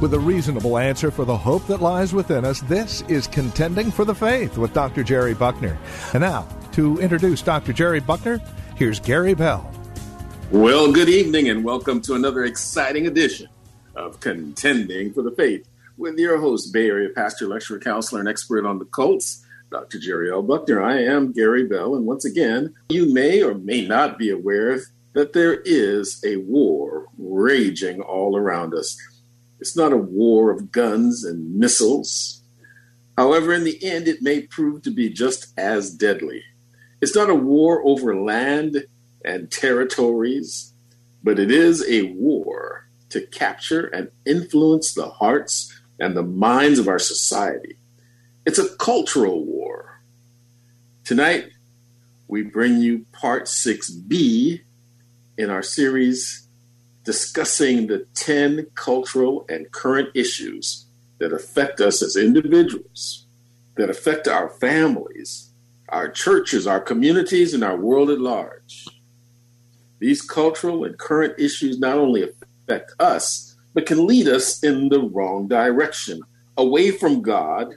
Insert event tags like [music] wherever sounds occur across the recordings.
With a reasonable answer for the hope that lies within us, this is Contending for the Faith with Dr. Jerry Buckner. And now, to introduce Dr. Jerry Buckner, here's Gary Bell. Well, good evening and welcome to another exciting edition of Contending for the Faith with your host, Bay Area pastor, lecturer, counselor, and expert on the cults, Dr. Jerry L. Buckner. I am Gary Bell, and once again, you may or may not be aware that there is a war raging all around us. It's not a war of guns and missiles. However, in the end, it may prove to be just as deadly. It's not a war over land and territories, but it is a war to capture and influence the hearts and the minds of our society. It's a cultural war. Tonight, we bring you part 6B in our series discussing the 10 cultural and current issues that affect us as individuals, that affect our families, our churches, our communities, and our world at large. These cultural and current issues not only affect us, but can lead us in the wrong direction, away from God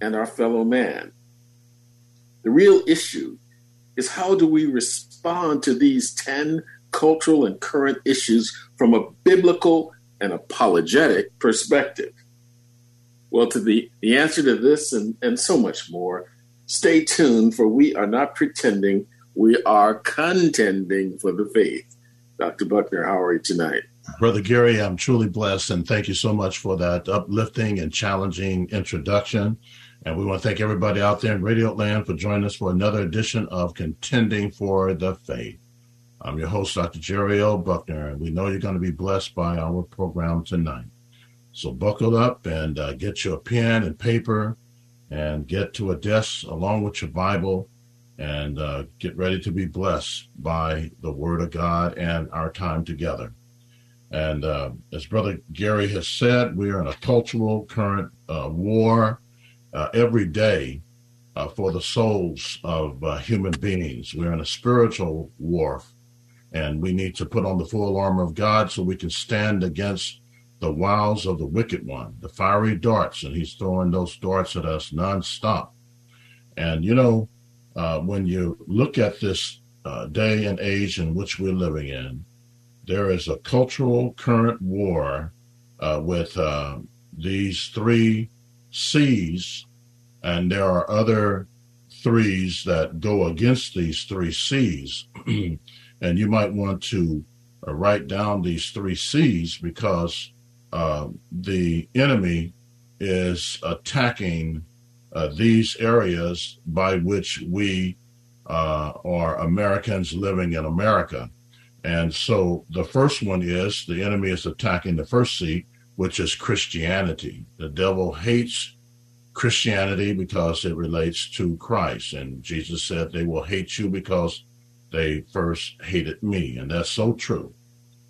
and our fellow man. The real issue is how do we respond to these 10 cultural and current issues from a biblical and apologetic perspective? Well, to the, the answer to this and, and so much more, stay tuned, for we are not pretending, we are contending for the faith. Dr. Buckner, how are you tonight? Brother Gary, I'm truly blessed, and thank you so much for that uplifting and challenging introduction. And we want to thank everybody out there in Radio Land for joining us for another edition of Contending for the Faith. I'm your host, Dr. Jerry L. Buckner, and we know you're going to be blessed by our program tonight. So buckle up and uh, get your pen and paper and get to a desk along with your Bible and uh, get ready to be blessed by the Word of God and our time together. And uh, as Brother Gary has said, we are in a cultural current uh, war uh, every day uh, for the souls of human beings. We're in a spiritual war, and we need to put on the full armor of God so we can stand against the wiles of the wicked one, the fiery darts, and he's throwing those darts at us nonstop. And you know, uh, when you look at this uh, day and age in which we're living in, there is a cultural current war uh, with uh, these three C's, and there are other threes that go against these three C's. [clears throat] and you might want to uh, write down these three C's because uh, the enemy is attacking uh, these areas by which we uh, are Americans living in America. And so the first one is the enemy is attacking the first C, which is Christianity. The devil hates Christianity because it relates to Christ. And Jesus said, They will hate you because they first hated me. And that's so true.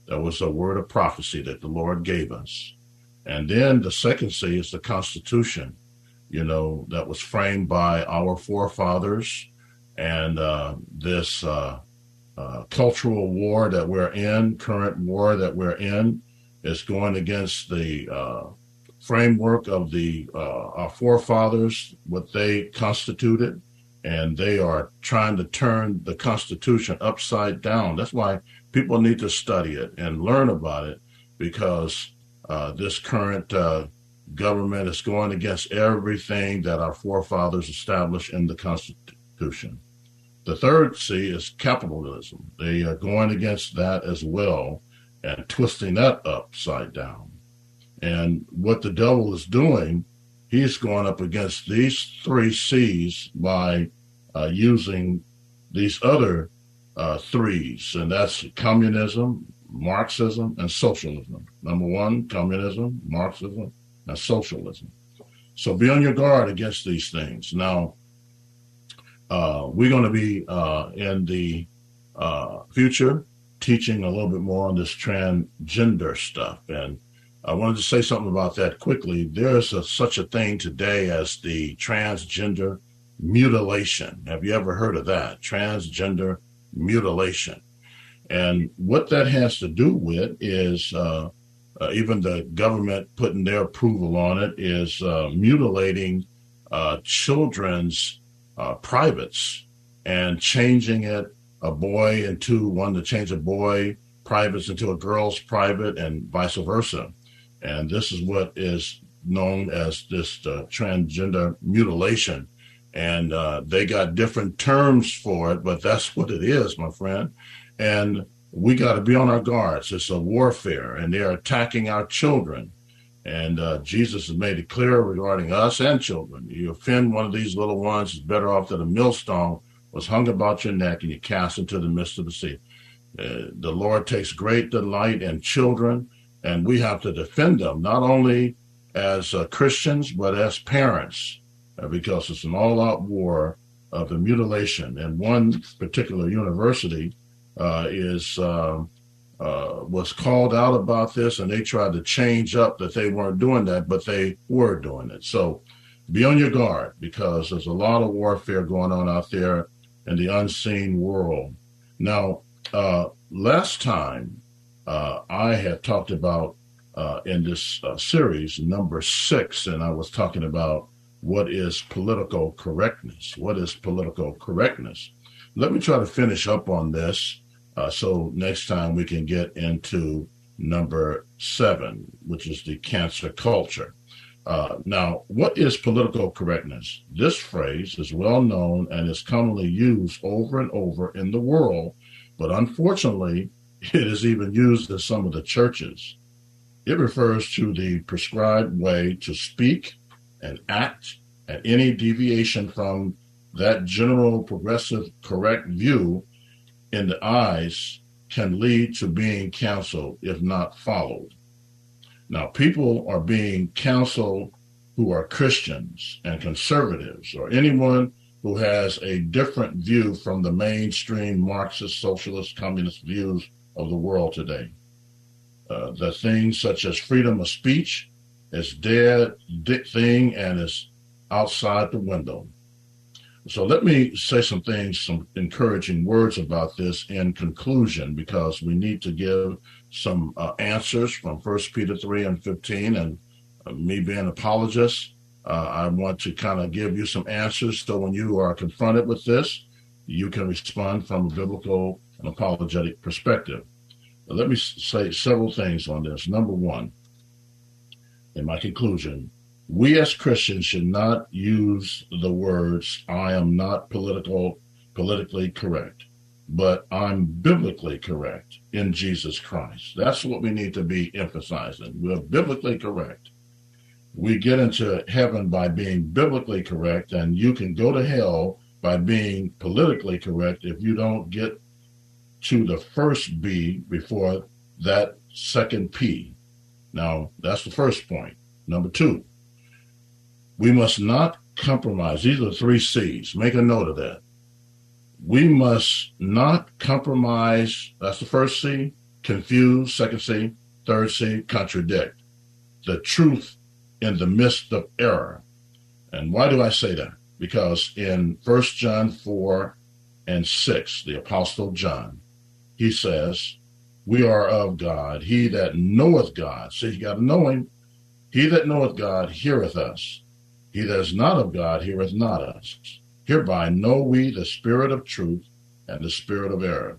That was a word of prophecy that the Lord gave us. And then the second C is the Constitution, you know, that was framed by our forefathers. And uh, this uh, uh, cultural war that we're in, current war that we're in, is going against the uh, framework of the uh, our forefathers, what they constituted, and they are trying to turn the Constitution upside down. That's why people need to study it and learn about it, because uh, this current uh, government is going against everything that our forefathers established in the Constitution. The third C is capitalism. They are going against that as well and twisting that upside down. And what the devil is doing, he's going up against these three C's by uh, using these other uh, threes, and that's communism, Marxism, and socialism. Number one, communism, Marxism, and socialism. So be on your guard against these things. Now, uh, we're going to be uh, in the uh, future teaching a little bit more on this transgender stuff. And I wanted to say something about that quickly. There's a, such a thing today as the transgender mutilation. Have you ever heard of that? Transgender mutilation. And what that has to do with is uh, uh, even the government putting their approval on it is uh, mutilating uh, children's uh, privates and changing it a boy into one to change a boy privates into a girl's private and vice versa. And this is what is known as this uh, transgender mutilation. And uh, they got different terms for it, but that's what it is, my friend. And we got to be on our guards. It's a warfare, and they're attacking our children. And uh, Jesus has made it clear regarding us and children. You offend one of these little ones, it's better off that a millstone was hung about your neck and you cast into the midst of the sea. Uh, the Lord takes great delight in children, and we have to defend them, not only as uh, Christians, but as parents, uh, because it's an all out war of the mutilation. And one particular university uh, is um, uh, was called out about this, and they tried to change up that they weren't doing that, but they were doing it. So be on your guard because there's a lot of warfare going on out there in the unseen world. Now, uh, last time uh, I had talked about uh, in this uh, series, number six, and I was talking about what is political correctness. What is political correctness? Let me try to finish up on this uh, so next time we can get into number seven, which is the cancel culture. Uh, now, what is political correctness? This phrase is well known and is commonly used over and over in the world, but unfortunately, it is even used in some of the churches. It refers to the prescribed way to speak and act, and any deviation from that general progressive correct view in the eyes can lead to being counseled if not followed. Now, people are being counseled who are Christians and conservatives or anyone who has a different view from the mainstream Marxist, socialist, communist views of the world today. Uh, the things such as freedom of speech is dead thing and is outside the window. So let me say some things, some encouraging words about this in conclusion, because we need to give some uh, answers from First Peter 3 and 15. And uh, me being an apologist, uh, I want to kind of give you some answers so when you are confronted with this, you can respond from a biblical and apologetic perspective. let me say several things on this. Number one, in my conclusion, we as Christians should not use the words, I am not political, politically correct, but I'm biblically correct in Jesus Christ. That's what we need to be emphasizing. We're biblically correct. We get into heaven by being biblically correct, and you can go to hell by being politically correct if you don't get to the first B before that second P. Now, that's the first point. Number two, we must not compromise. These are three C's. Make a note of that. We must not compromise. That's the first C. Confuse, second C. Third C, contradict. The truth in the midst of error. And why do I say that? Because in First John 4 and 6, the Apostle John, he says, We are of God. He that knoweth God. See, you got to know him. He that knoweth God heareth us. He that is not of God heareth not us. Hereby know we the spirit of truth and the spirit of error.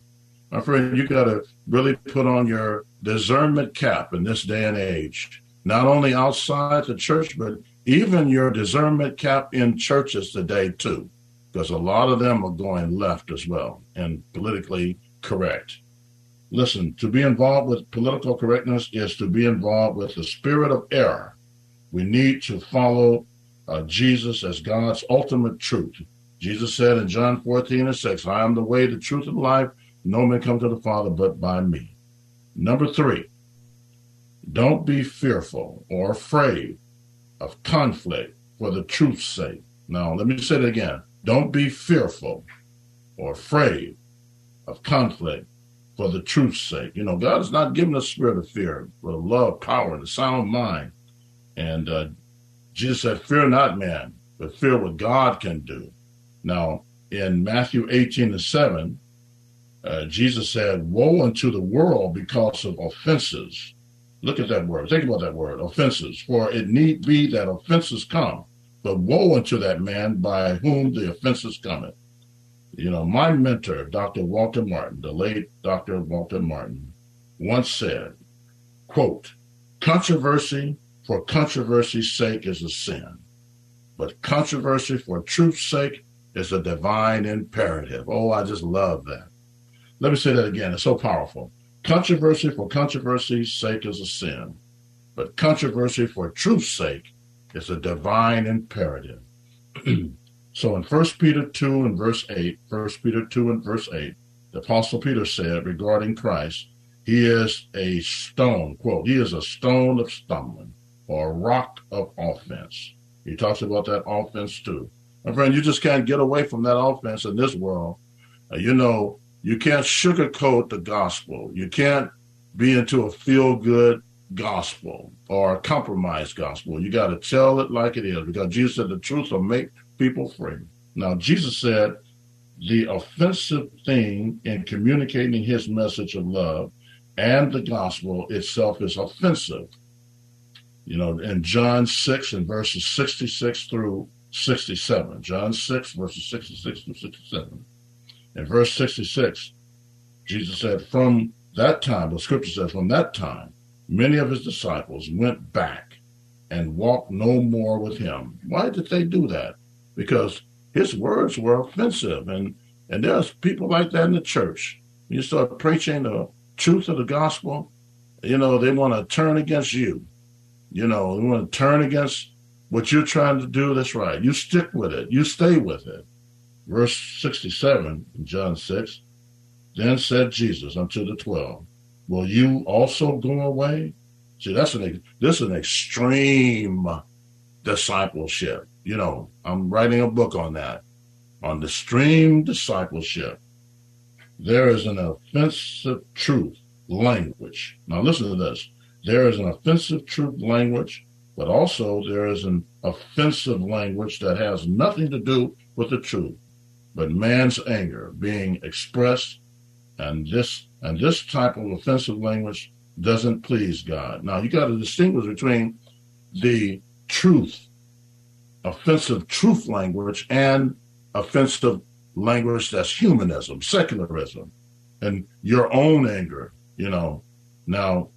My friend, you got to really put on your discernment cap in this day and age, not only outside the church, but even your discernment cap in churches today, too, because a lot of them are going left as well and politically correct. Listen, to be involved with political correctness is to be involved with the spirit of error. We need to follow uh, Jesus as God's ultimate truth. Jesus said in John 14 and 6, I am the way, the truth, and life. no man come to the Father but by me. Number three, don't be fearful or afraid of conflict for the truth's sake. Now, let me say it again. Don't be fearful or afraid of conflict for the truth's sake. You know, God has not given us spirit of fear, but of love, power, and a sound mind. And uh, Jesus said, Fear not man, but fear what God can do. Now, in Matthew 18 and 7, uh, Jesus said, Woe unto the world because of offenses. Look at that word. Think about that word, offenses. For it need be that offenses come, but woe unto that man by whom the offenses cometh. You know, my mentor, Dr. Walter Martin, the late Dr. Walter Martin, once said, quote, controversy for controversy's sake is a sin, but controversy for truth's sake is a divine imperative. Oh, I just love that. Let me say that again. It's so powerful. Controversy for controversy's sake is a sin, but controversy for truth's sake is a divine imperative. [clears throat] so in 1 Peter 2 and verse 8, 1 Peter 2 and verse 8, the Apostle Peter said regarding Christ, he is a stone, quote, he is a stone of stumbling or a rock of offense. He talks about that offense too. My friend, you just can't get away from that offense in this world. Uh, you know, you can't sugarcoat the gospel. You can't be into a feel good gospel or a compromised gospel. You got to tell it like it is because Jesus said the truth will make people free. Now, Jesus said the offensive thing in communicating his message of love and the gospel itself is offensive. You know, in John 6 and verses 66 through 67. John 6, verses 66 through 67. In verse 66, Jesus said, From that time, the scripture says, from that time, many of his disciples went back and walked no more with him. Why did they do that? Because his words were offensive. And, and there's people like that in the church. You start preaching the truth of the gospel, you know, they want to turn against you. You know, they want to turn against what you're trying to do, that's right. You stick with it. You stay with it. Verse 67 in John 6. Then said Jesus unto the twelve, Will you also go away? See, that's an this is an extreme discipleship. You know, I'm writing a book on that, on the stream discipleship. There is an offensive truth language. Now listen to this. There is an offensive truth language but also there is an offensive language that has nothing to do with the truth, but man's anger being expressed, and this and this type of offensive language doesn't please God. Now you got to distinguish between the truth, offensive truth language, and offensive language that's humanism, secularism, and your own anger. You know, now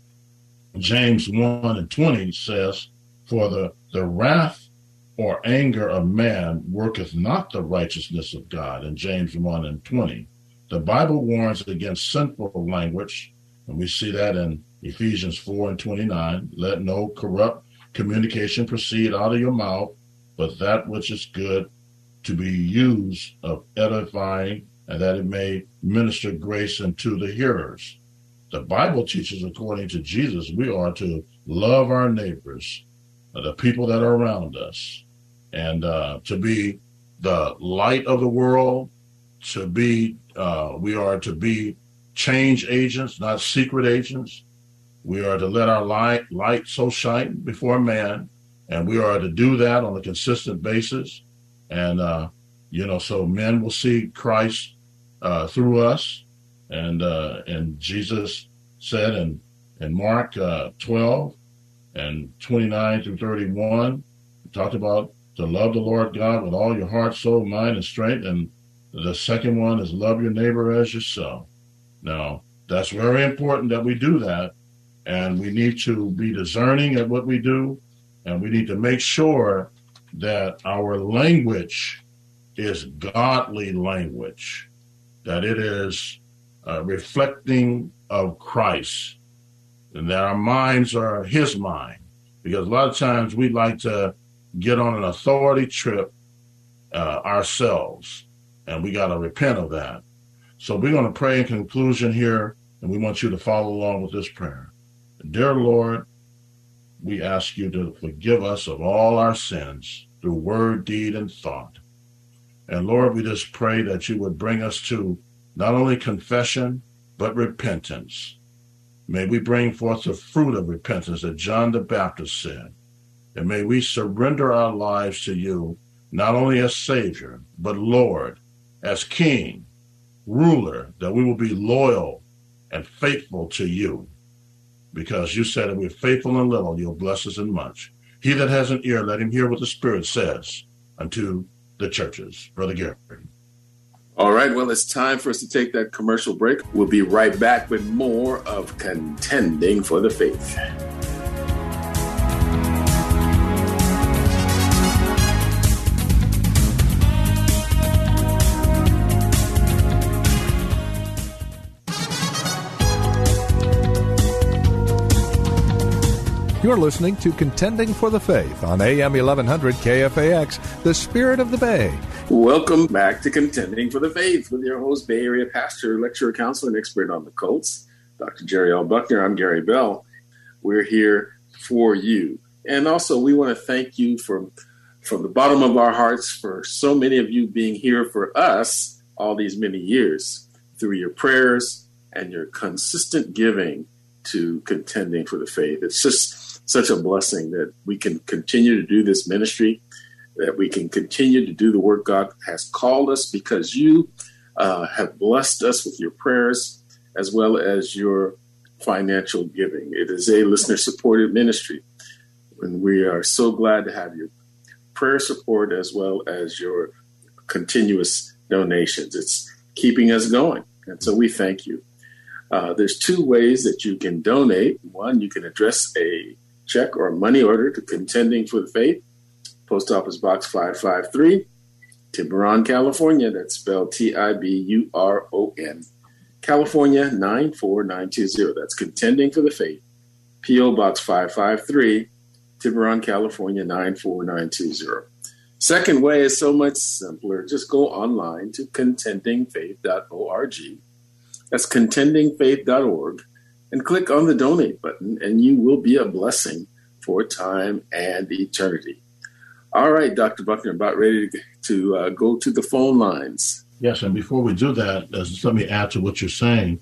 James 1 and 20 says, for the, the wrath or anger of man worketh not the righteousness of God in James 1 and 20. The Bible warns against sinful language, and we see that in Ephesians 4 and 29. Let no corrupt communication proceed out of your mouth, but that which is good to be used of edifying, and that it may minister grace unto the hearers. The Bible teaches, according to Jesus, we are to love our neighbors the people that are around us, and uh, to be the light of the world, to be, uh, we are to be change agents, not secret agents. We are to let our light, light so shine before man, and we are to do that on a consistent basis. And, uh, you know, so men will see Christ uh, through us. And, uh, and Jesus said in, in Mark uh, 12, and 29 through 31 talked about to love the Lord God with all your heart, soul, mind, and strength. And the second one is love your neighbor as yourself. Now, that's very important that we do that. And we need to be discerning at what we do. And we need to make sure that our language is godly language, that it is uh, reflecting of Christ and that our minds are his mind. Because a lot of times we like to get on an authority trip uh, ourselves, and we got to repent of that. So we're going to pray in conclusion here, and we want you to follow along with this prayer. Dear Lord, we ask you to forgive us of all our sins through word, deed, and thought. And Lord, we just pray that you would bring us to not only confession, but repentance. May we bring forth the fruit of repentance that John the Baptist said. And may we surrender our lives to you, not only as Savior, but Lord, as King, ruler, that we will be loyal and faithful to you. Because you said, if we're faithful in little, you'll bless us in much. He that has an ear, let him hear what the Spirit says unto the churches. Brother Gary. All right, well, it's time for us to take that commercial break. We'll be right back with more of Contending for the Faith. You're listening to Contending for the Faith on AM 1100 KFAX, the spirit of the Bay. Welcome back to Contending for the Faith with your host, Bay Area pastor, lecturer, counselor, and expert on the cults, Dr. Jerry L. Buckner. I'm Gary Bell. We're here for you. And also, we want to thank you from, from the bottom of our hearts for so many of you being here for us all these many years through your prayers and your consistent giving to contending for the faith. It's just such a blessing that we can continue to do this ministry, that we can continue to do the work God has called us because you uh, have blessed us with your prayers as well as your financial giving. It is a listener supported ministry. And we are so glad to have your prayer support as well as your continuous donations. It's keeping us going. And so we thank you. Uh, there's two ways that you can donate. One, you can address a check or money order to Contending for the Faith, Post Office Box 553, Tiburon, California. That's spelled T I B U R O N. California 94920. That's Contending for the Faith. P.O. Box 553, Tiburon, California 94920. Second way is so much simpler. Just go online to contendingfaith.org. That's contendingfaith.org and click on the donate button, and you will be a blessing for time and eternity. All right, Dr. Buckner, about ready to, uh, go to the phone lines. Yes, and before we do that, let me add to what you're saying.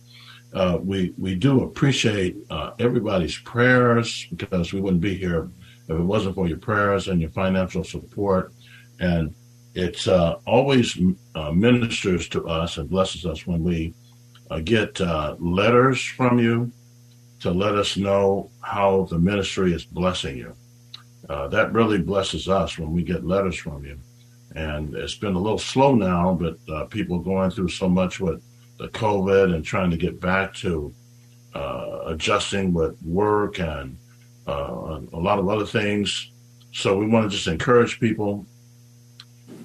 Uh, we we do appreciate uh, everybody's prayers because we wouldn't be here if it wasn't for your prayers and your financial support. And it's uh, always uh, ministers to us and blesses us when we uh, get letters from you to let us know how the ministry is blessing you. Uh, that really blesses us when we get letters from you. And it's been a little slow now, but uh, people going through so much with the COVID and trying to get back to uh, adjusting with work and uh, a lot of other things. So we want to just encourage people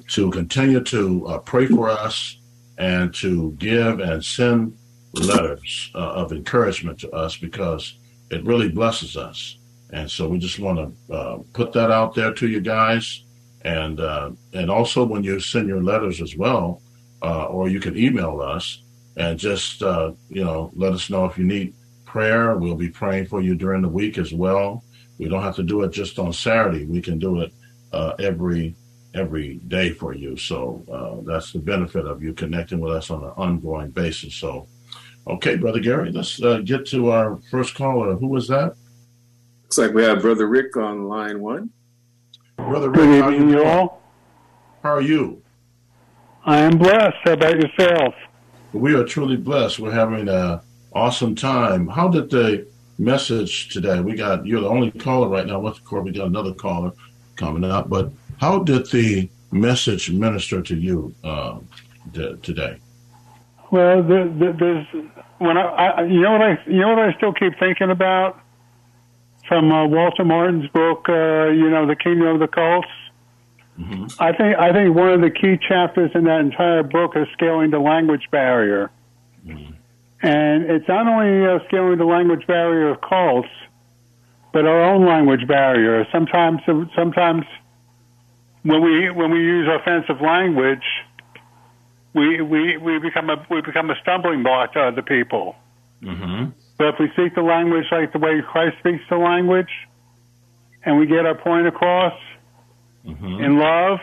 to continue to uh, pray for us and to give and send letters uh, of encouragement to us because it really blesses us. And so we just want to uh, put that out there to you guys. And uh, and also when you send your letters as well, uh, or you can email us and just uh, you know let us know if you need prayer. We'll be praying for you during the week as well. We don't have to do it just on Saturday. We can do it uh, every every day for you. So that's the benefit of you connecting with us on an ongoing basis. So Okay, Brother Gary, let's uh, get to our first caller. Who was that? Looks like we have Brother Rick on line one. Brother Rick, Good how are you? All? How are you? I am blessed. How about yourself? We are truly blessed. We're having an awesome time. How did the message today? We got you're the only caller right now. Of course, we got another caller coming up. But how did the message minister to you uh, today? Well, the, the, there's when I, I, you know what I, you know what I still keep thinking about from uh, Walter Martin's book, uh, you know, The Kingdom of the Cults. Mm-hmm. I think I think one of the key chapters in that entire book is scaling the language barrier, mm-hmm. and it's not only uh, scaling the language barrier of cults, but our own language barrier. Sometimes, sometimes when we when we use offensive language we we we become a we become a stumbling block to other people. Mm-hmm. But if we speak the language like the way Christ speaks the language, and we get our point across Mm-hmm. in love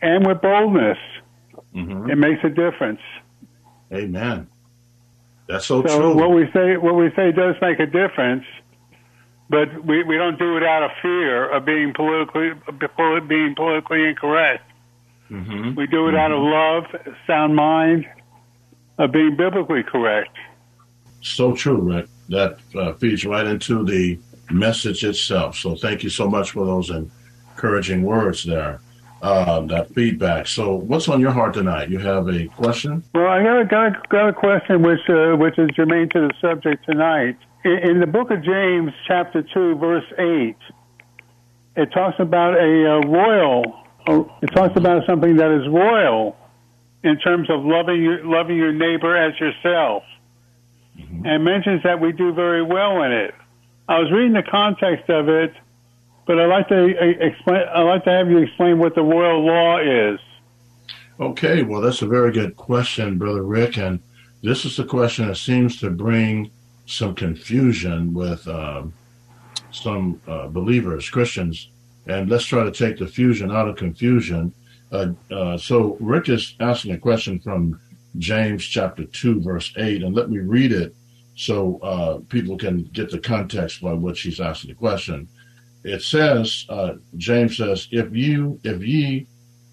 and with boldness, Mm-hmm. it makes a difference. Amen. That's so, So true. what we say what we say does make a difference, but we, we don't do it out of fear of being politically being politically incorrect. mm-hmm. We do it out of love, sound mind, of being biblically correct. So true, Rick. That uh, feeds right into the message itself. So thank you so much for those encouraging words there, uh, that feedback. So what's on your heart tonight? You have a question? Well, I got a, got a, got a question which uh, which is germane to the subject tonight. In, the book of James, chapter two, verse eight, it talks about a uh, royal. Uh, it talks about something that is royal in terms of loving your, loving your neighbor as yourself, and mentions that we do very well in it. I was reading the context of it, but I'd like to uh, explain. I'd like to have you explain what the royal law is. Okay, well, that's a very good question, Brother Rick. And this is the question that seems to bring some confusion with um, some uh, believers, Christians. And let's try to take the fusion out of confusion. Uh, uh, so, Rick is asking a question from James chapter 2, verse 8. And let me read it so uh, people can get the context by which he's asking the question. It says, uh, James says, if you, if ye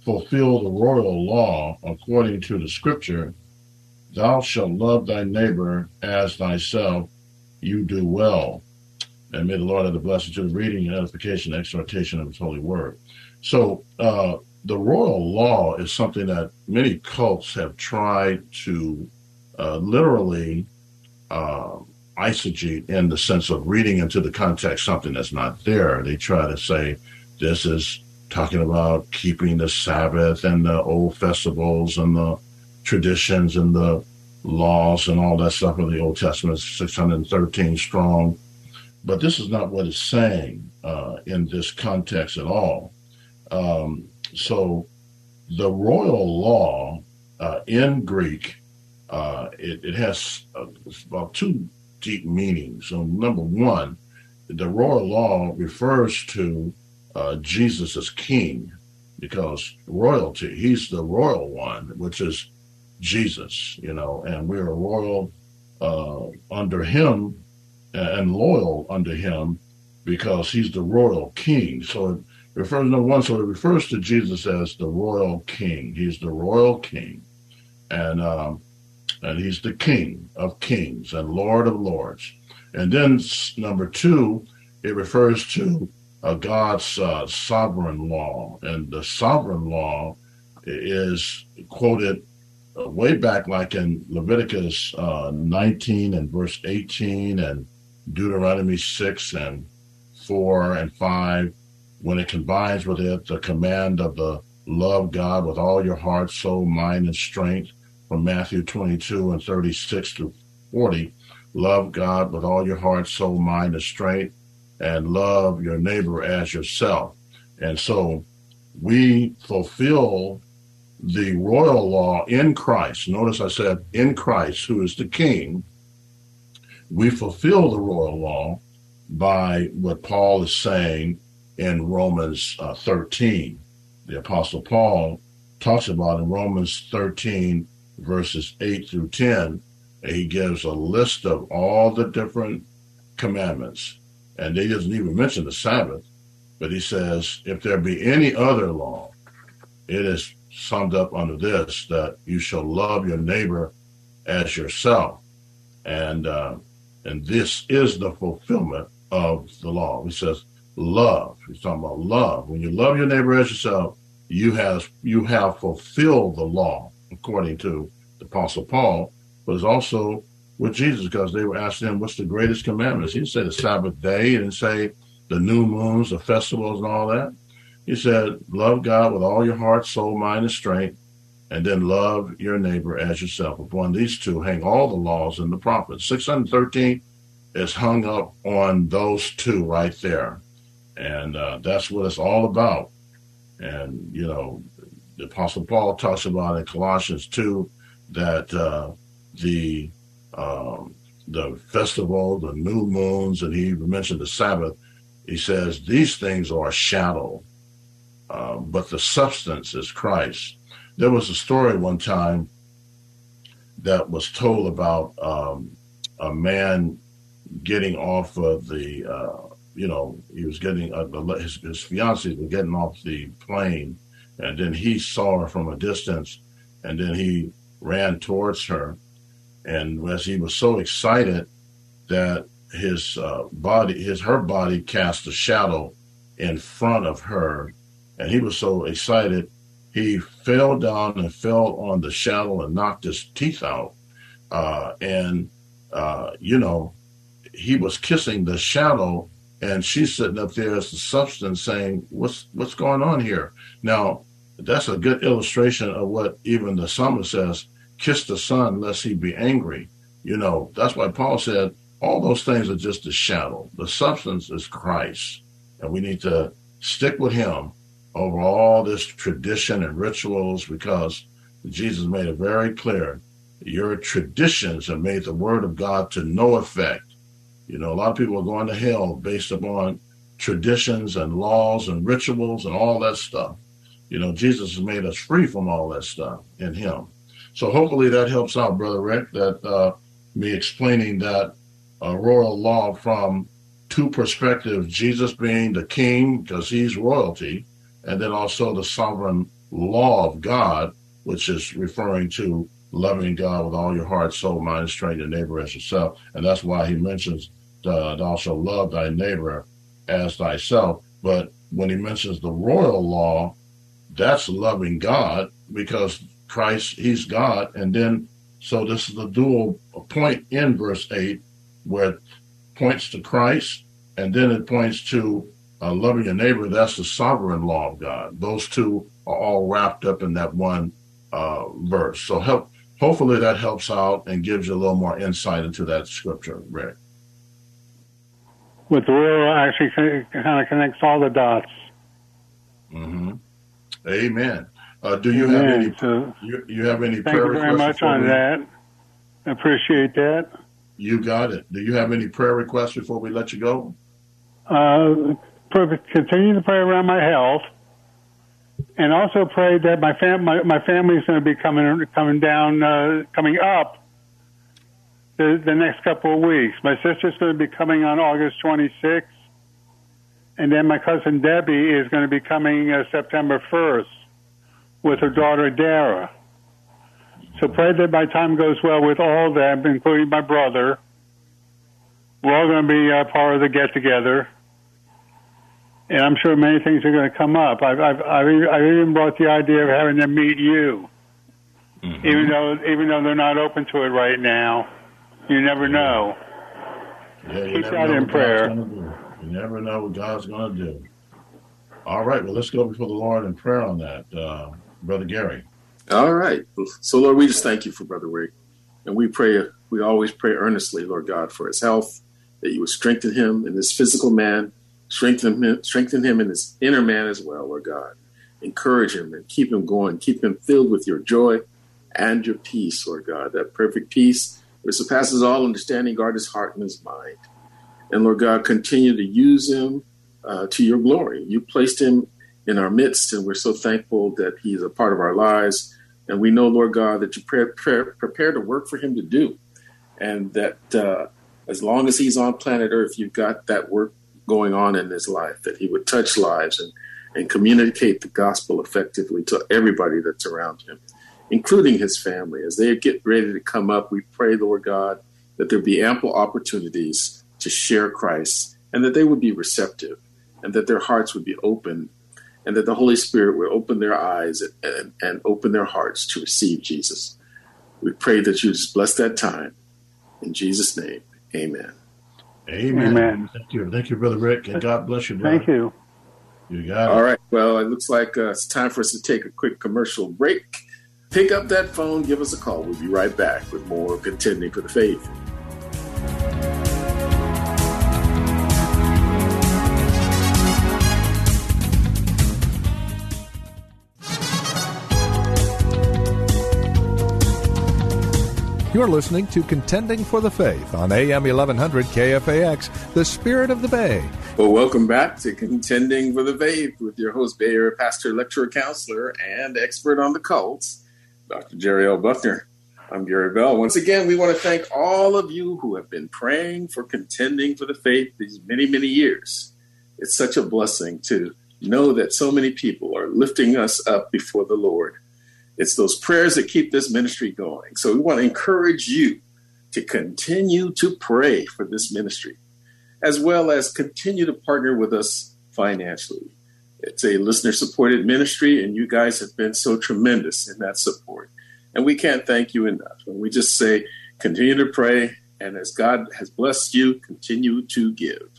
fulfill the royal law according to the scripture, thou shalt love thy neighbor as thyself, you do well. And may the Lord have the blessing to the reading and edification and exhortation of his holy word. So, uh, the royal law is something that many cults have tried to uh, literally uh, eisegete in the sense of reading into the context something that's not there. They try to say this is talking about keeping the Sabbath and the old festivals and the traditions and the laws and all that stuff in the Old Testament, 613 strong. But this is not what it's saying uh, in this context at all. Um, so the royal law uh, in Greek, uh, it, it has uh, about two deep meanings. So number one, the royal law refers to uh, Jesus as king because royalty, he's the royal one, which is Jesus, you know, and we're royal uh, under him and loyal under him because he's the royal king. So it refers, number one, so it refers to Jesus as the royal king. He's the royal king. And, um, and he's the king of kings and lord of lords. And then number two, it refers to uh, God's uh, sovereign law. And the sovereign law is quoted way back, like in Leviticus uh, 19 and verse 18, and Deuteronomy 6 and 4 and 5, when it combines with it the command of the love God with all your heart, soul, mind, and strength from Matthew 22 and 36 to 40. Love God with all your heart, soul, mind, and strength, and love your neighbor as yourself. And so we fulfill the royal law in Christ. Notice I said in Christ, who is the king. We fulfill the royal law by what Paul is saying in Romans uh, 13. The Apostle Paul talks about in Romans 13, verses 8 through 10. He gives a list of all the different commandments, and he doesn't even mention the Sabbath, but he says, if there be any other law, it is summed up under this that you shall love your neighbor as yourself. And uh, and this is the fulfillment of the law. He says love. He's talking about love. When you love your neighbor as yourself, you have you have fulfilled the law according to the Apostle Paul, but it's also with Jesus because they were asking him, "What's the greatest commandments?" He didn't say the Sabbath day. Didn't say the new moons, the festivals, and all that. He said, "Love God with all your heart, soul, mind, and strength." And then love your neighbor as yourself. Upon these two hang all the laws and the prophets. 613 is hung up on those two right there. And uh, that's what it's all about. And, you know, the Apostle Paul talks about in Colossians 2 that uh, the um, the festival, the new moons, and he mentioned the Sabbath. He says these things are a shadow, uh, but the substance is Christ. There was a story one time that was told about um, a man getting off of the, uh, you know, he was getting uh, his, his fiance was getting off the plane, and then he saw her from a distance, and then he ran towards her, and as he was so excited that his uh, body, his her body cast a shadow in front of her, and he was so excited he fell down and fell on the shadow and knocked his teeth out. Uh, and, uh, you know, he was kissing the shadow and she's sitting up there as the substance saying, what's, what's going on here? Now, that's a good illustration of what even the psalmist says, kiss the son lest he be angry. You know, that's why Paul said, all those things are just a shadow. The substance is Christ. And we need to stick with him over all this tradition and rituals because Jesus made it very clear your traditions have made the word of God to no effect. You know, a lot of people are going to hell based upon traditions and laws and rituals and all that stuff. You know, Jesus has made us free from all that stuff in Him. So hopefully that helps out, Brother Rick, that uh, me explaining that uh, royal law from two perspectives Jesus being the king because he's royalty, and then also the sovereign law of God, which is referring to loving God with all your heart, soul, mind, and strength, your neighbor as yourself. And that's why he mentions uh, thou shalt love thy neighbor as thyself. But when he mentions the royal law, that's loving God because Christ, he's God. And then, so this is a dual point in verse 8 where it points to Christ and then it points to uh, loving your neighbor, that's the sovereign law of God. Those two are all wrapped up in that one uh, verse. So help, hopefully that helps out and gives you a little more insight into that scripture, Rick. With the will actually kind of connects all the dots. Mm-hmm. Amen. Uh, do you Amen. have any? So, you, you have any? Thank you very much on we, that. Appreciate that. You got it. Do you have any prayer requests before we let you go? Uh, continue to pray around my health, and also pray that my fam my, my family is going to be coming coming down uh, coming up the, the next couple of weeks. My sister's going to be coming on August 26th, and then my cousin Debbie is going to be coming uh, September 1st with her daughter Dara. So pray that my time goes well with all of them, including my brother. We're all going to be uh, part of the get together and I'm sure many things are going to come up. I've, I've, I've, even brought the idea of having them meet you, mm-hmm. even though even though they're not open to it right now. You never know. Yeah, you Keep that in prayer. You never know what God's going to do. All right, well, let's go before the Lord in prayer on that, uh, Brother Gary. All right. So, Lord, we just thank you for Brother Rick. And we pray, we always pray earnestly, Lord God, for his health, that you would strengthen him in this physical man Strengthen him, strengthen him in his inner man as well, Lord God. Encourage him and keep him going. Keep him filled with your joy and your peace, Lord God. That perfect peace which surpasses all understanding, guard his heart and his mind. And Lord God, continue to use him uh, to your glory. You placed him in our midst, and we're so thankful that he's a part of our lives. And we know, Lord God, that you pre- pre- prepared a work for him to do. And that uh, as long as he's on planet Earth, you've got that work going on in his life, that he would touch lives and, and communicate the gospel effectively to everybody that's around him, including his family. As they get ready to come up, we pray, Lord God, that there be ample opportunities to share Christ and that they would be receptive and that their hearts would be open and that the Holy Spirit would open their eyes and, and, open their hearts to receive Jesus. We pray that you just bless that time. In Jesus' name, amen. Amen. Amen. Thank you. Thank you, Brother Rick, and God bless you, brother. Thank you. You got it. All right. Well, it looks like uh, it's time for us to take a quick commercial break. Pick up that phone, give us a call. We'll be right back with more Contending for the Faith. You're listening to Contending for the Faith on AM 1100 KFAX, the spirit of the Bay. Well, welcome back to Contending for the Faith with your host, Bay Area pastor, lecturer, counselor, and expert on the cults, Dr. Jerry L. Buckner. I'm Gary Bell. Once again, we want to thank all of you who have been praying for contending for the faith these many, many years. It's such a blessing to know that so many people are lifting us up before the Lord. It's those prayers that keep this ministry going. So we want to encourage you to continue to pray for this ministry, as well as continue to partner with us financially. It's a listener supported ministry, and you guys have been so tremendous in that support. And we can't thank you enough. And we just say, continue to pray. And as God has blessed you, continue to give.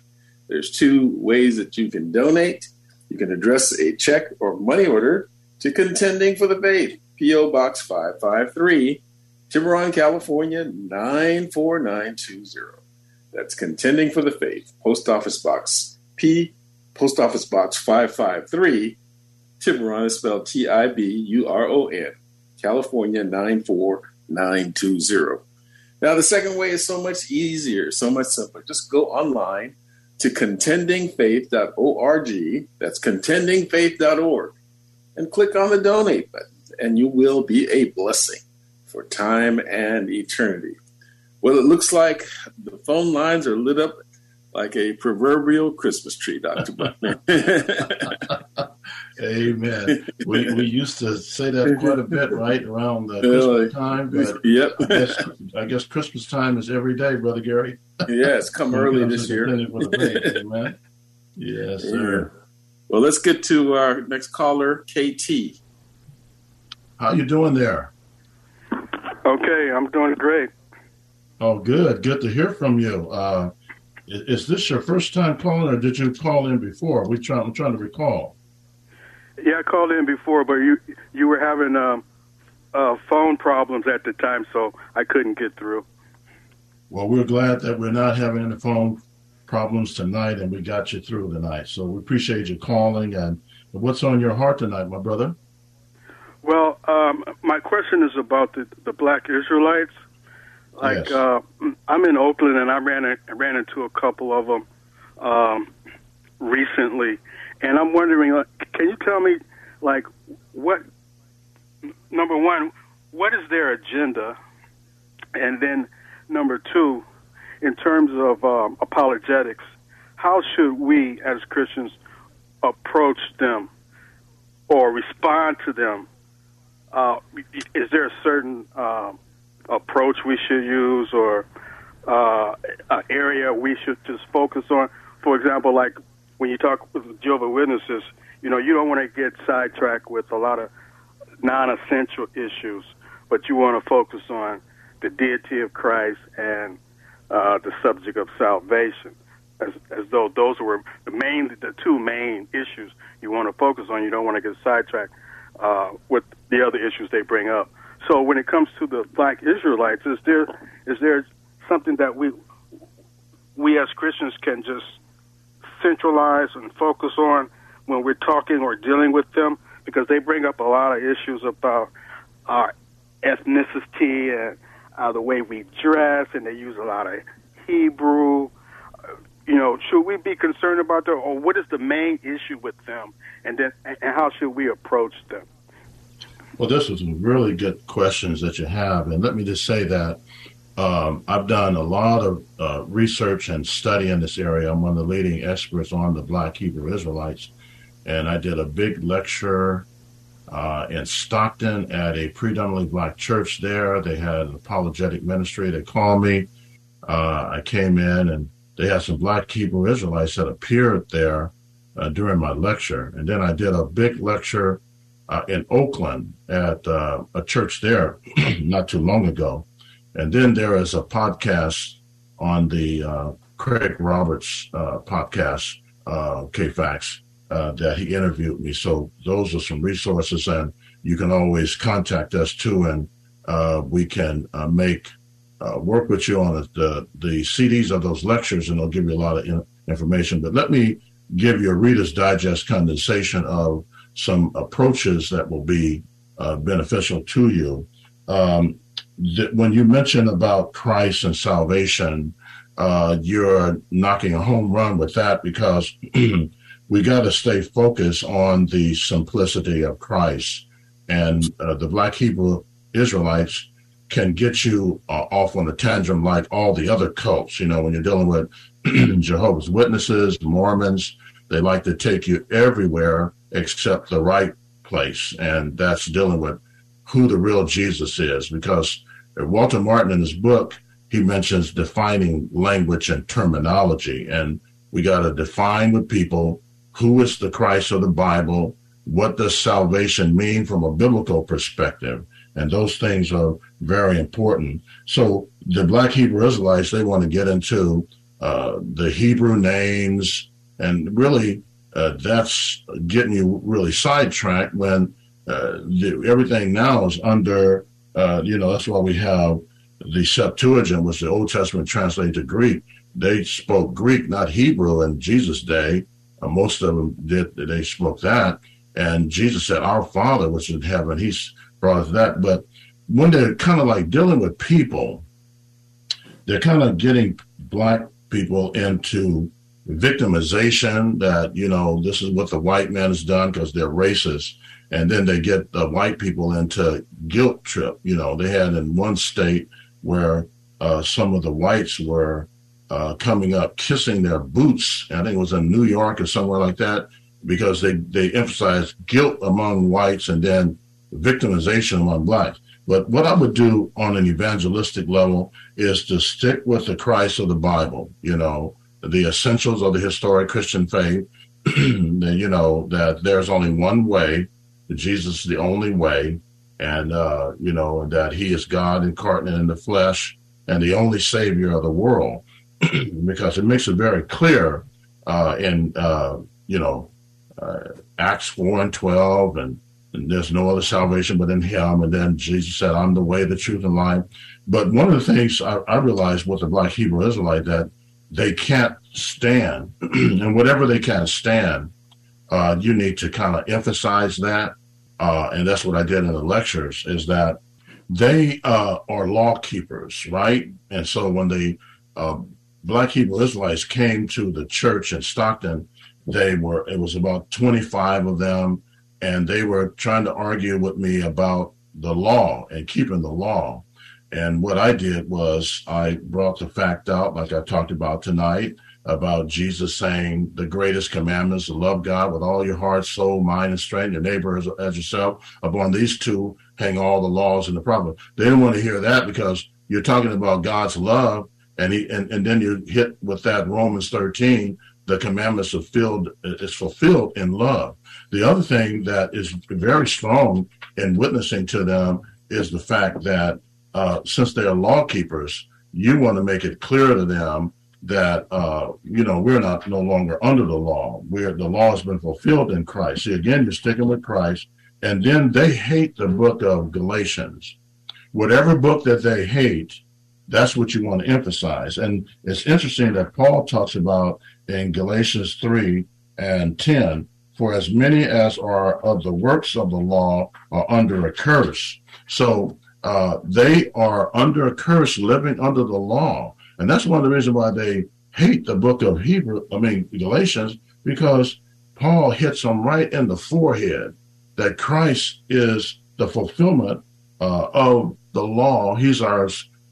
There's two ways that you can donate. You can address a check or money order to Contending for the Faith, P.O. Box 553, Tiburon, California 94920. That's Contending for the Faith, Post Office Box P, Post Office Box 553, Tiburon is spelled T I B U R O N, California 94920. Now, the second way is so much easier, so much simpler. Just go online to contendingfaith.org. That's contendingfaith.org. And click on the donate button, and you will be a blessing for time and eternity. Well, it looks like the phone lines are lit up like a proverbial Christmas tree, Dr. Buckner. [laughs] [laughs] Amen. We, we used to say that quite a bit, right, around the Christmas time. But yep. I guess, I guess Christmas time is every day, Brother Gary. Yeah, it's come early this year. [laughs] Amen. Yes, sir. Well, let's get to our next caller, KT. How you doing there? Okay, I'm doing great. Oh, good. Good to hear from you. Uh, is this your first time calling, or did you call in before? We try, I'm trying to recall. Yeah, I called in before, but you you were having um, uh, phone problems at the time, so I couldn't get through. Well, we're glad that we're not having any phone problems tonight, and we got you through tonight. So we appreciate you calling. And what's on your heart tonight, my brother? Well, um, my question is about the the Black Israelites. Like Yes. uh, I'm in Oakland, and I ran a, ran into a couple of them um, recently, and I'm wondering, like, can you tell me, like, what number one, what is their agenda, and then number two, in terms of um, apologetics, how should we as Christians approach them or respond to them? Uh, is there a certain um, approach we should use or uh, an area we should just focus on? For example, like when you talk with Jehovah Witnesses, you know, you don't want to get sidetracked with a lot of non-essential issues, but you want to focus on the deity of Christ and uh, the subject of salvation, as as though those were the main, the two main issues you want to focus on. You don't want to get sidetracked uh, with the other issues they bring up. So when it comes to the Black Israelites, is there is there something that we we as Christians can just centralize and focus on when we're talking or dealing with them? Because they bring up a lot of issues about our ethnicity and uh, the way we dress, and they use a lot of Hebrew. You know, should we be concerned about that, or what is the main issue with them, and then and how should we approach them? Well, this is really good questions that you have, and let me just say that um, I've done a lot of uh, research and study in this area. I'm one of the leading experts on the Black Hebrew Israelites, and I did a big lecture uh, in Stockton at a predominantly black church there. They had an apologetic ministry. They called me. Uh, I came in, and they had some Black Hebrew Israelites that appeared there uh, during my lecture, and then I did a big lecture uh, in Oakland at uh, a church there [clears throat] not too long ago. And then there is a podcast on the uh, Craig Roberts uh, podcast, uh, KFAX, uh, that he interviewed me. So those are some resources, and you can always contact us too, and we can make uh, work with you on the, the the CDs of those lectures, and they'll give you a lot of in- information. But let me give you a Reader's Digest condensation of some approaches that will be uh, beneficial to you. Um, th- when you mention about Christ and salvation, uh, you're knocking a home run with that because [clears throat] we got to stay focused on the simplicity of Christ. And uh, the Black Hebrew Israelites can get you uh, off on a tangent like all the other cults. You know, when you're dealing with [clears throat] Jehovah's Witnesses, Mormons, they like to take you everywhere except the right place. And that's dealing with who the real Jesus is. Because Walter Martin in his book, he mentions defining language and terminology. And we got to define with people who is the Christ of the Bible, what does salvation mean from a biblical perspective, and those things are very important. So the Black Hebrew Israelites they want to get into uh, the Hebrew names, and really uh, that's getting you really sidetracked when uh, the, everything now is under. Uh, you know that's why we have the Septuagint, was the Old Testament translated to Greek. They spoke Greek, not Hebrew, in Jesus' day uh, most of them did. They spoke that, and Jesus said, "Our Father, which is in heaven." He's us that. But when they're kind of like dealing with people, they're kind of getting black people into victimization. That you know, this is what the white man has done because they're racist, and then they get the white people into guilt trip. You know, they had in one state where uh, some of the whites were uh, coming up kissing their boots. I think it was in New York or somewhere like that, because they, they emphasized guilt among whites and then victimization among blacks. But what I would do on an evangelistic level is to stick with the Christ of the Bible, you know, the essentials of the historic Christian faith, [clears throat] you know, that there's only one way, Jesus is the only way, and, uh, you know, that he is God incarnate in the flesh and the only savior of the world. [clears throat] because it makes it very clear uh, in uh, you know uh, Acts four and twelve, and, and, there's no other salvation but in Him. And then Jesus said, "I'm the way, the truth, and life." But one of the things I, I realized with the Black Hebrew Israelite that they can't stand, [clears throat] and whatever they can't stand, uh, you need to kind of emphasize that. Uh, and that's what I did in the lectures. Is that they uh, are law keepers, right? And so when they Black Hebrew Israelites came to the church in Stockton, they were, it was about 25 of them, and they were trying to argue with me about the law and keeping the law. And what I did was I brought the fact out, like I talked about tonight, about Jesus saying the greatest commandments to love God with all your heart, soul, mind, and strength, your neighbor as, as yourself. Upon these two hang all the laws and the prophets. They didn't want to hear that because you're talking about God's love and he and, and then you hit with that Romans 13, the commandments are filled is fulfilled in love. The other thing that is very strong in witnessing to them is the fact that uh, since they are law keepers, you want to make it clear to them that uh, you know we're not no longer under the law. We're the law has been fulfilled in Christ. See, again, you're sticking with Christ, and then they hate the book of Galatians. Whatever book that they hate, that's what you want to emphasize. And it's interesting that Paul talks about in Galatians 3 and 10 for as many as are of the works of the law are under a curse. So uh, they are under a curse, living under the law. And that's one of the reasons why they hate the book of Hebrew, I mean, Galatians, because Paul hits them right in the forehead that Christ is the fulfillment uh, of the law. He's our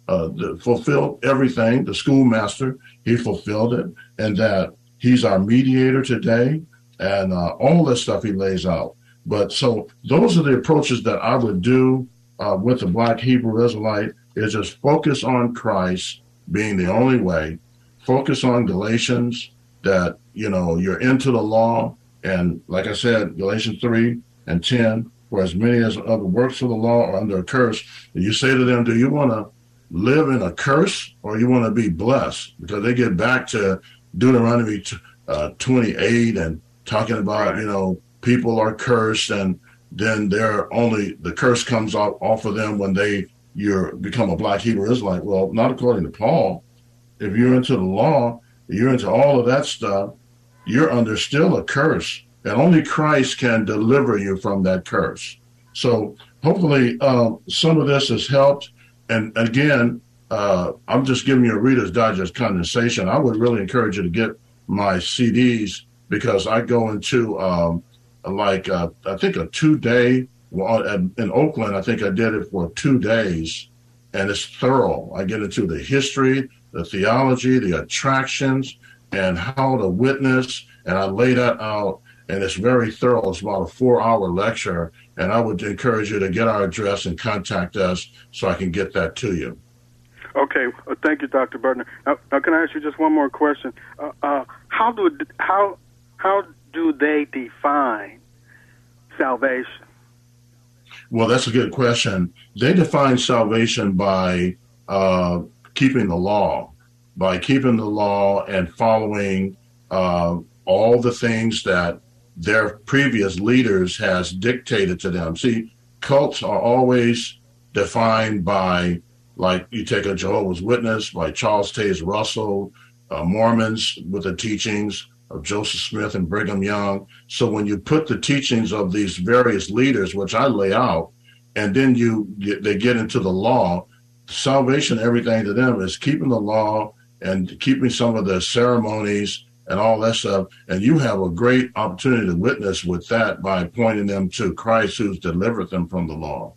uh, fulfilled everything. The schoolmaster, he fulfilled it, and that he's our mediator today, and uh, all this stuff he lays out. But so those are the approaches that I would do uh, with the Black Hebrew Israelite is just focus on Christ being the only way. Focus on Galatians that you know you're into the law, and like I said, Galatians three and ten. For as many as of the works of the law are under a curse, and you say to them, "Do you want to live in a curse or you want to be blessed because they get back to Deuteronomy uh, 28 and talking about, right. you know, people are cursed and then they're only the curse comes off, off of them when they you become a black Hebrew Israelite. Well, not according to Paul. If you're into the law, you're into all of that stuff, you're under still a curse. And only Christ can deliver you from that curse. So hopefully um, some of this has helped and again, uh, I'm just giving you a Reader's Digest condensation. I would really encourage you to get my CDs because I go into um, like uh, I think a two day well, in Oakland. I think I did it for two days, and it's thorough. I get into the history, the theology, the attractions, and how to witness, and I lay that out. And it's very thorough. It's about a four hour lecture. And I would encourage you to get our address and contact us so I can get that to you. Okay, uh, thank you, Dr. Buckner. Now, now, can I ask you just one more question? Uh, uh, how do how how do they define salvation? Well, that's a good question. They define salvation by uh, keeping the law, by keeping the law and following uh, all the things that their previous leaders has dictated to them. See, cults are always defined by like you take a Jehovah's Witness by Charles Taze Russell, uh, Mormons with the teachings of Joseph Smith and Brigham Young. So when you put the teachings of these various leaders, which I lay out, and then you get, they get into the law, salvation, everything to them is keeping the law and keeping some of the ceremonies and all that stuff. And you have a great opportunity to witness with that by pointing them to Christ who's delivered them from the law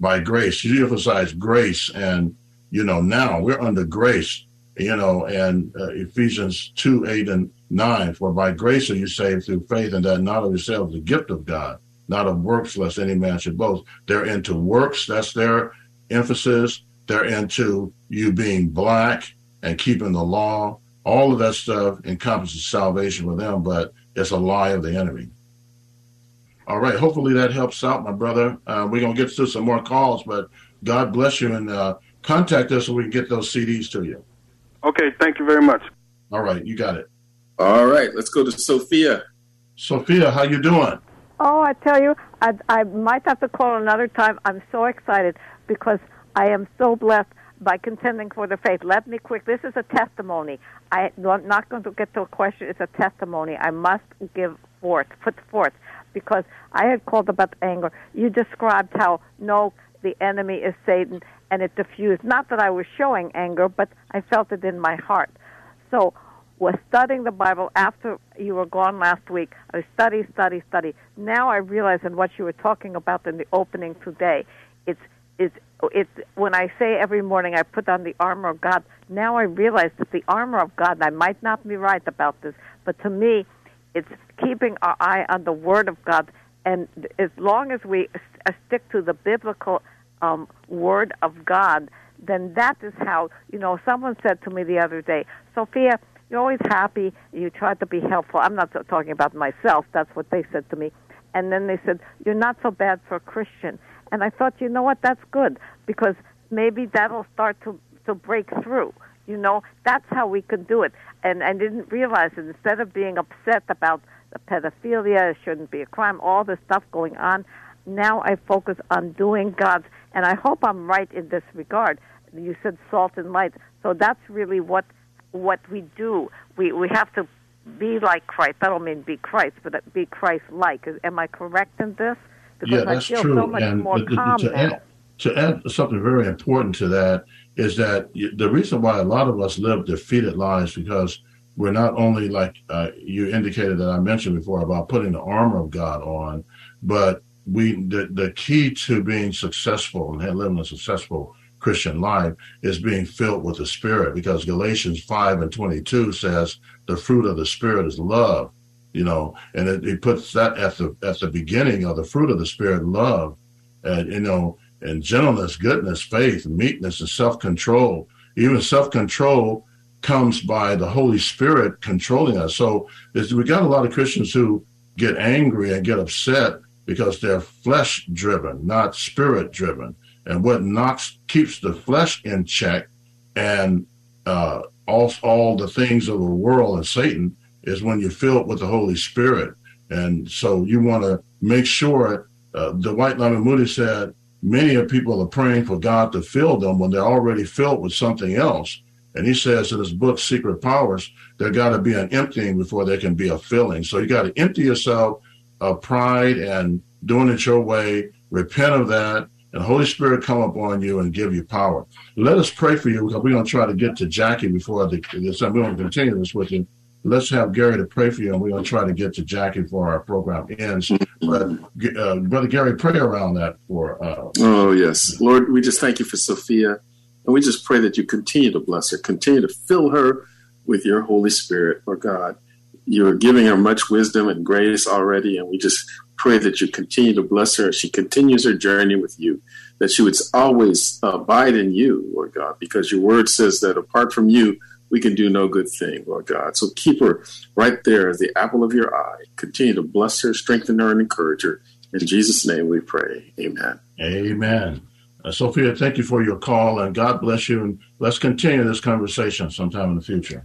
by grace. You emphasize grace, and you know now we're under grace. You know, and uh, Ephesians two eight and nine, for by grace are you saved through faith, and that not of yourselves, the gift of God, not of works, lest any man should boast. They're into works. That's their emphasis. They're into you being black and keeping the law. All of that stuff encompasses salvation for them, but it's a lie of the enemy. All right. Hopefully that helps out, my brother. Uh, we're going to get to some more calls, but God bless you and uh, contact us so we can get those CDs to you. Okay. Thank you very much. All right. You got it. All right. Let's go to Sophia. Sophia, how you doing? Oh, I tell you, I, I might have to call another time. I'm so excited because I am so blessed by contending for the faith. Let me quick. This is a testimony. I, I'm not going to get to a question. It's a testimony. I must give forth, put forth because I had called about anger. You described how no, the enemy is Satan, and it diffused. Not that I was showing anger, but I felt it in my heart. So, was studying the Bible after you were gone last week. I study, study, study. Now I realize, and what you were talking about in the opening today, it's it's it's when I say every morning I put on the armor of God. Now I realize that the armor of God. I might not be right about this, but to me, it's keeping our eye on the Word of God. And as long as we uh, stick to the biblical um, Word of God, then that is how, you know, someone said to me the other day, Sophia, you're always happy. You try to be helpful. I'm not talking about myself. That's what they said to me. And then they said, you're not so bad for a Christian. And I thought, you know what, that's good because maybe that'll start to, to break through. You know, that's how we could do it. And I didn't realize that instead of being upset about pedophilia, it shouldn't be a crime, all the stuff going on, now I focus on doing God's. And I hope I'm right in this regard. You said salt and light. So that's really what what we do. We we have to be like Christ. I don't mean be Christ, but be Christ-like. Am I correct in this? Because yeah, that's I feel true. so much and more to, calm to now. add, to add something very important to that is that the reason why a lot of us live defeated lives because we're not only like uh, you indicated that I mentioned before about putting the armor of God on, but we the, the key to being successful and living a successful Christian life is being filled with the Spirit because Galatians 5 and 22 says the fruit of the Spirit is love, you know, and it, it puts that at the at the beginning of the fruit of the Spirit, love, and you know, and gentleness, goodness, faith, meekness, and self control. Even self control comes by the Holy Spirit controlling us. So we got a lot of Christians who get angry and get upset because they're flesh driven, not spirit driven. And what knocks keeps the flesh in check and uh, all, all the things of the world and Satan is when you're filled with the Holy Spirit. And so you want to make sure. Uh, the Dwight Lyman Moody said, many of people are praying for God to fill them when they're already filled with something else. And he says in his book, Secret Powers, there got to be an emptying before there can be a filling. So you got to empty yourself of pride and doing it your way, repent of that, and Holy Spirit come upon you and give you power. Let us pray for you because we're going to try to get to Jackie before the, we're going to continue this with you. Let's have Gary to pray for you, and we're going to try to get to Jackie before our program ends. But uh, Brother Gary, pray around that for. Uh, oh yes, Lord, we just thank you for Sophia, and we just pray that you continue to bless her, continue to fill her with your Holy Spirit, Lord God. You're giving her much wisdom and grace already, and we just pray that you continue to bless her as she continues her journey with you, that she would always abide in you, Lord God, because your word says that apart from you, we can do no good thing, Lord God. So keep her right there as the apple of your eye. Continue to bless her, strengthen her, and encourage her. In Jesus' name we pray. Amen. Amen. Uh, Sophia, thank you for your call, and God bless you. And let's continue this conversation sometime in the future.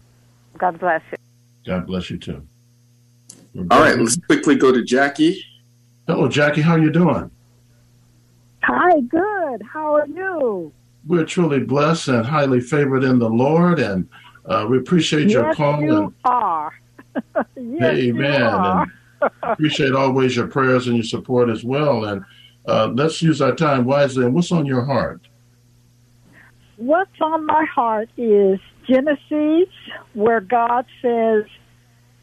God bless you. God bless you too. All right, let's quickly go to Jackie. Hello, Jackie. How are you doing? Hi, good. How are you? We're truly blessed and highly favored in the Lord, and uh, we appreciate your yes, call. You and, are. [laughs] yes, amen. You are. and [laughs] appreciate always your prayers and your support as well. And uh, let's use our time wisely. And what's on your heart? What's on my heart is Genesis, where God says,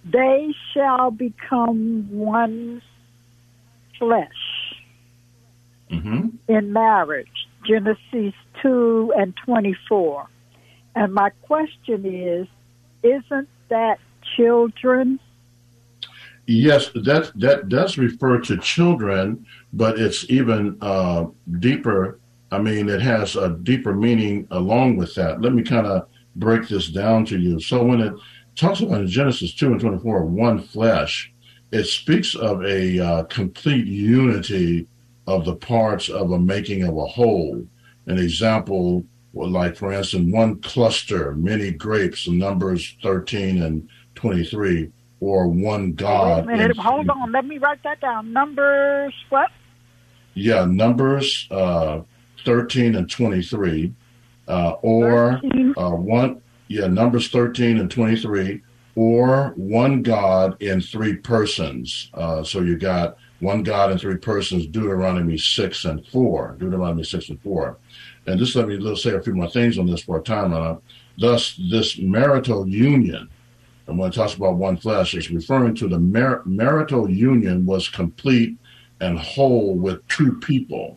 "They shall become one flesh mm-hmm. in marriage." Genesis two and twenty four. And my question is, isn't that children? Yes, that that does refer to children, but it's even uh, deeper. I mean, it has a deeper meaning along with that. Let me kind of break this down to you. So when it talks about in Genesis two and twenty four, one flesh, it speaks of a uh, complete unity of the parts of a making of a whole. An example like for instance, one cluster, many grapes, Numbers 13 and 23, or one God. Wait a minute, hold on, let me write that down. Numbers what? Yeah, Numbers uh, 13 and 23, uh, or uh, one, yeah, Numbers 13 and 23, or one God in three persons. Uh, so you got one God in three persons, Deuteronomy 6 and 4. Deuteronomy 6 and 4. And just let me say a few more things on this for a time. Uh, thus, this marital union, and when it talks about one flesh, it's referring to the mar- marital union was complete and whole with two people.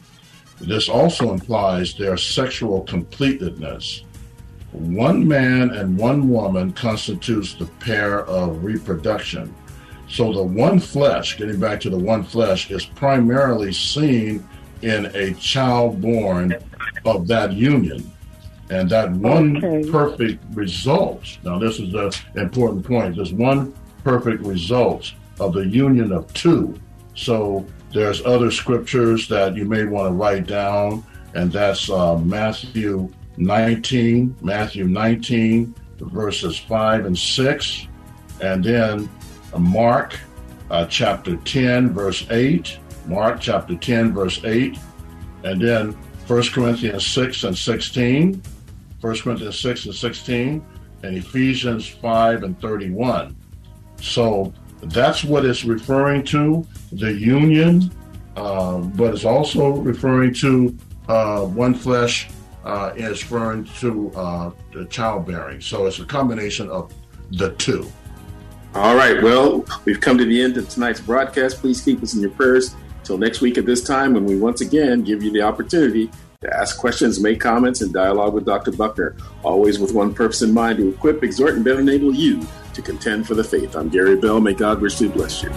This also implies their sexual completeness. One man and one woman constitutes the pair of reproduction. So the one flesh, getting back to the one flesh, is primarily seen in a child born of that union. And that one okay. perfect result, now this is the important point, there's one perfect result of the union of two. So there's other scriptures that you may want to write down, and that's uh, Matthew 19, Matthew 19, verses 5 and 6, and then uh, Mark uh, chapter 10, verse 8, Mark chapter 10, verse 8, and then 1 Corinthians 6 and 16, 1 Corinthians 6 and 16, and Ephesians 5 and 31. So that's what it's referring to, the union, uh, but it's also referring to uh, one flesh uh, is referring to uh, the childbearing. So it's a combination of the two. All right. Well, we've come to the end of tonight's broadcast. Please keep us in your prayers Till next week at this time, when we once again give you the opportunity to ask questions, make comments, and dialogue with Dr. Buckner, always with one purpose in mind to equip, exhort, and better enable you to contend for the faith. I'm Gary Bell. May God richly bless you.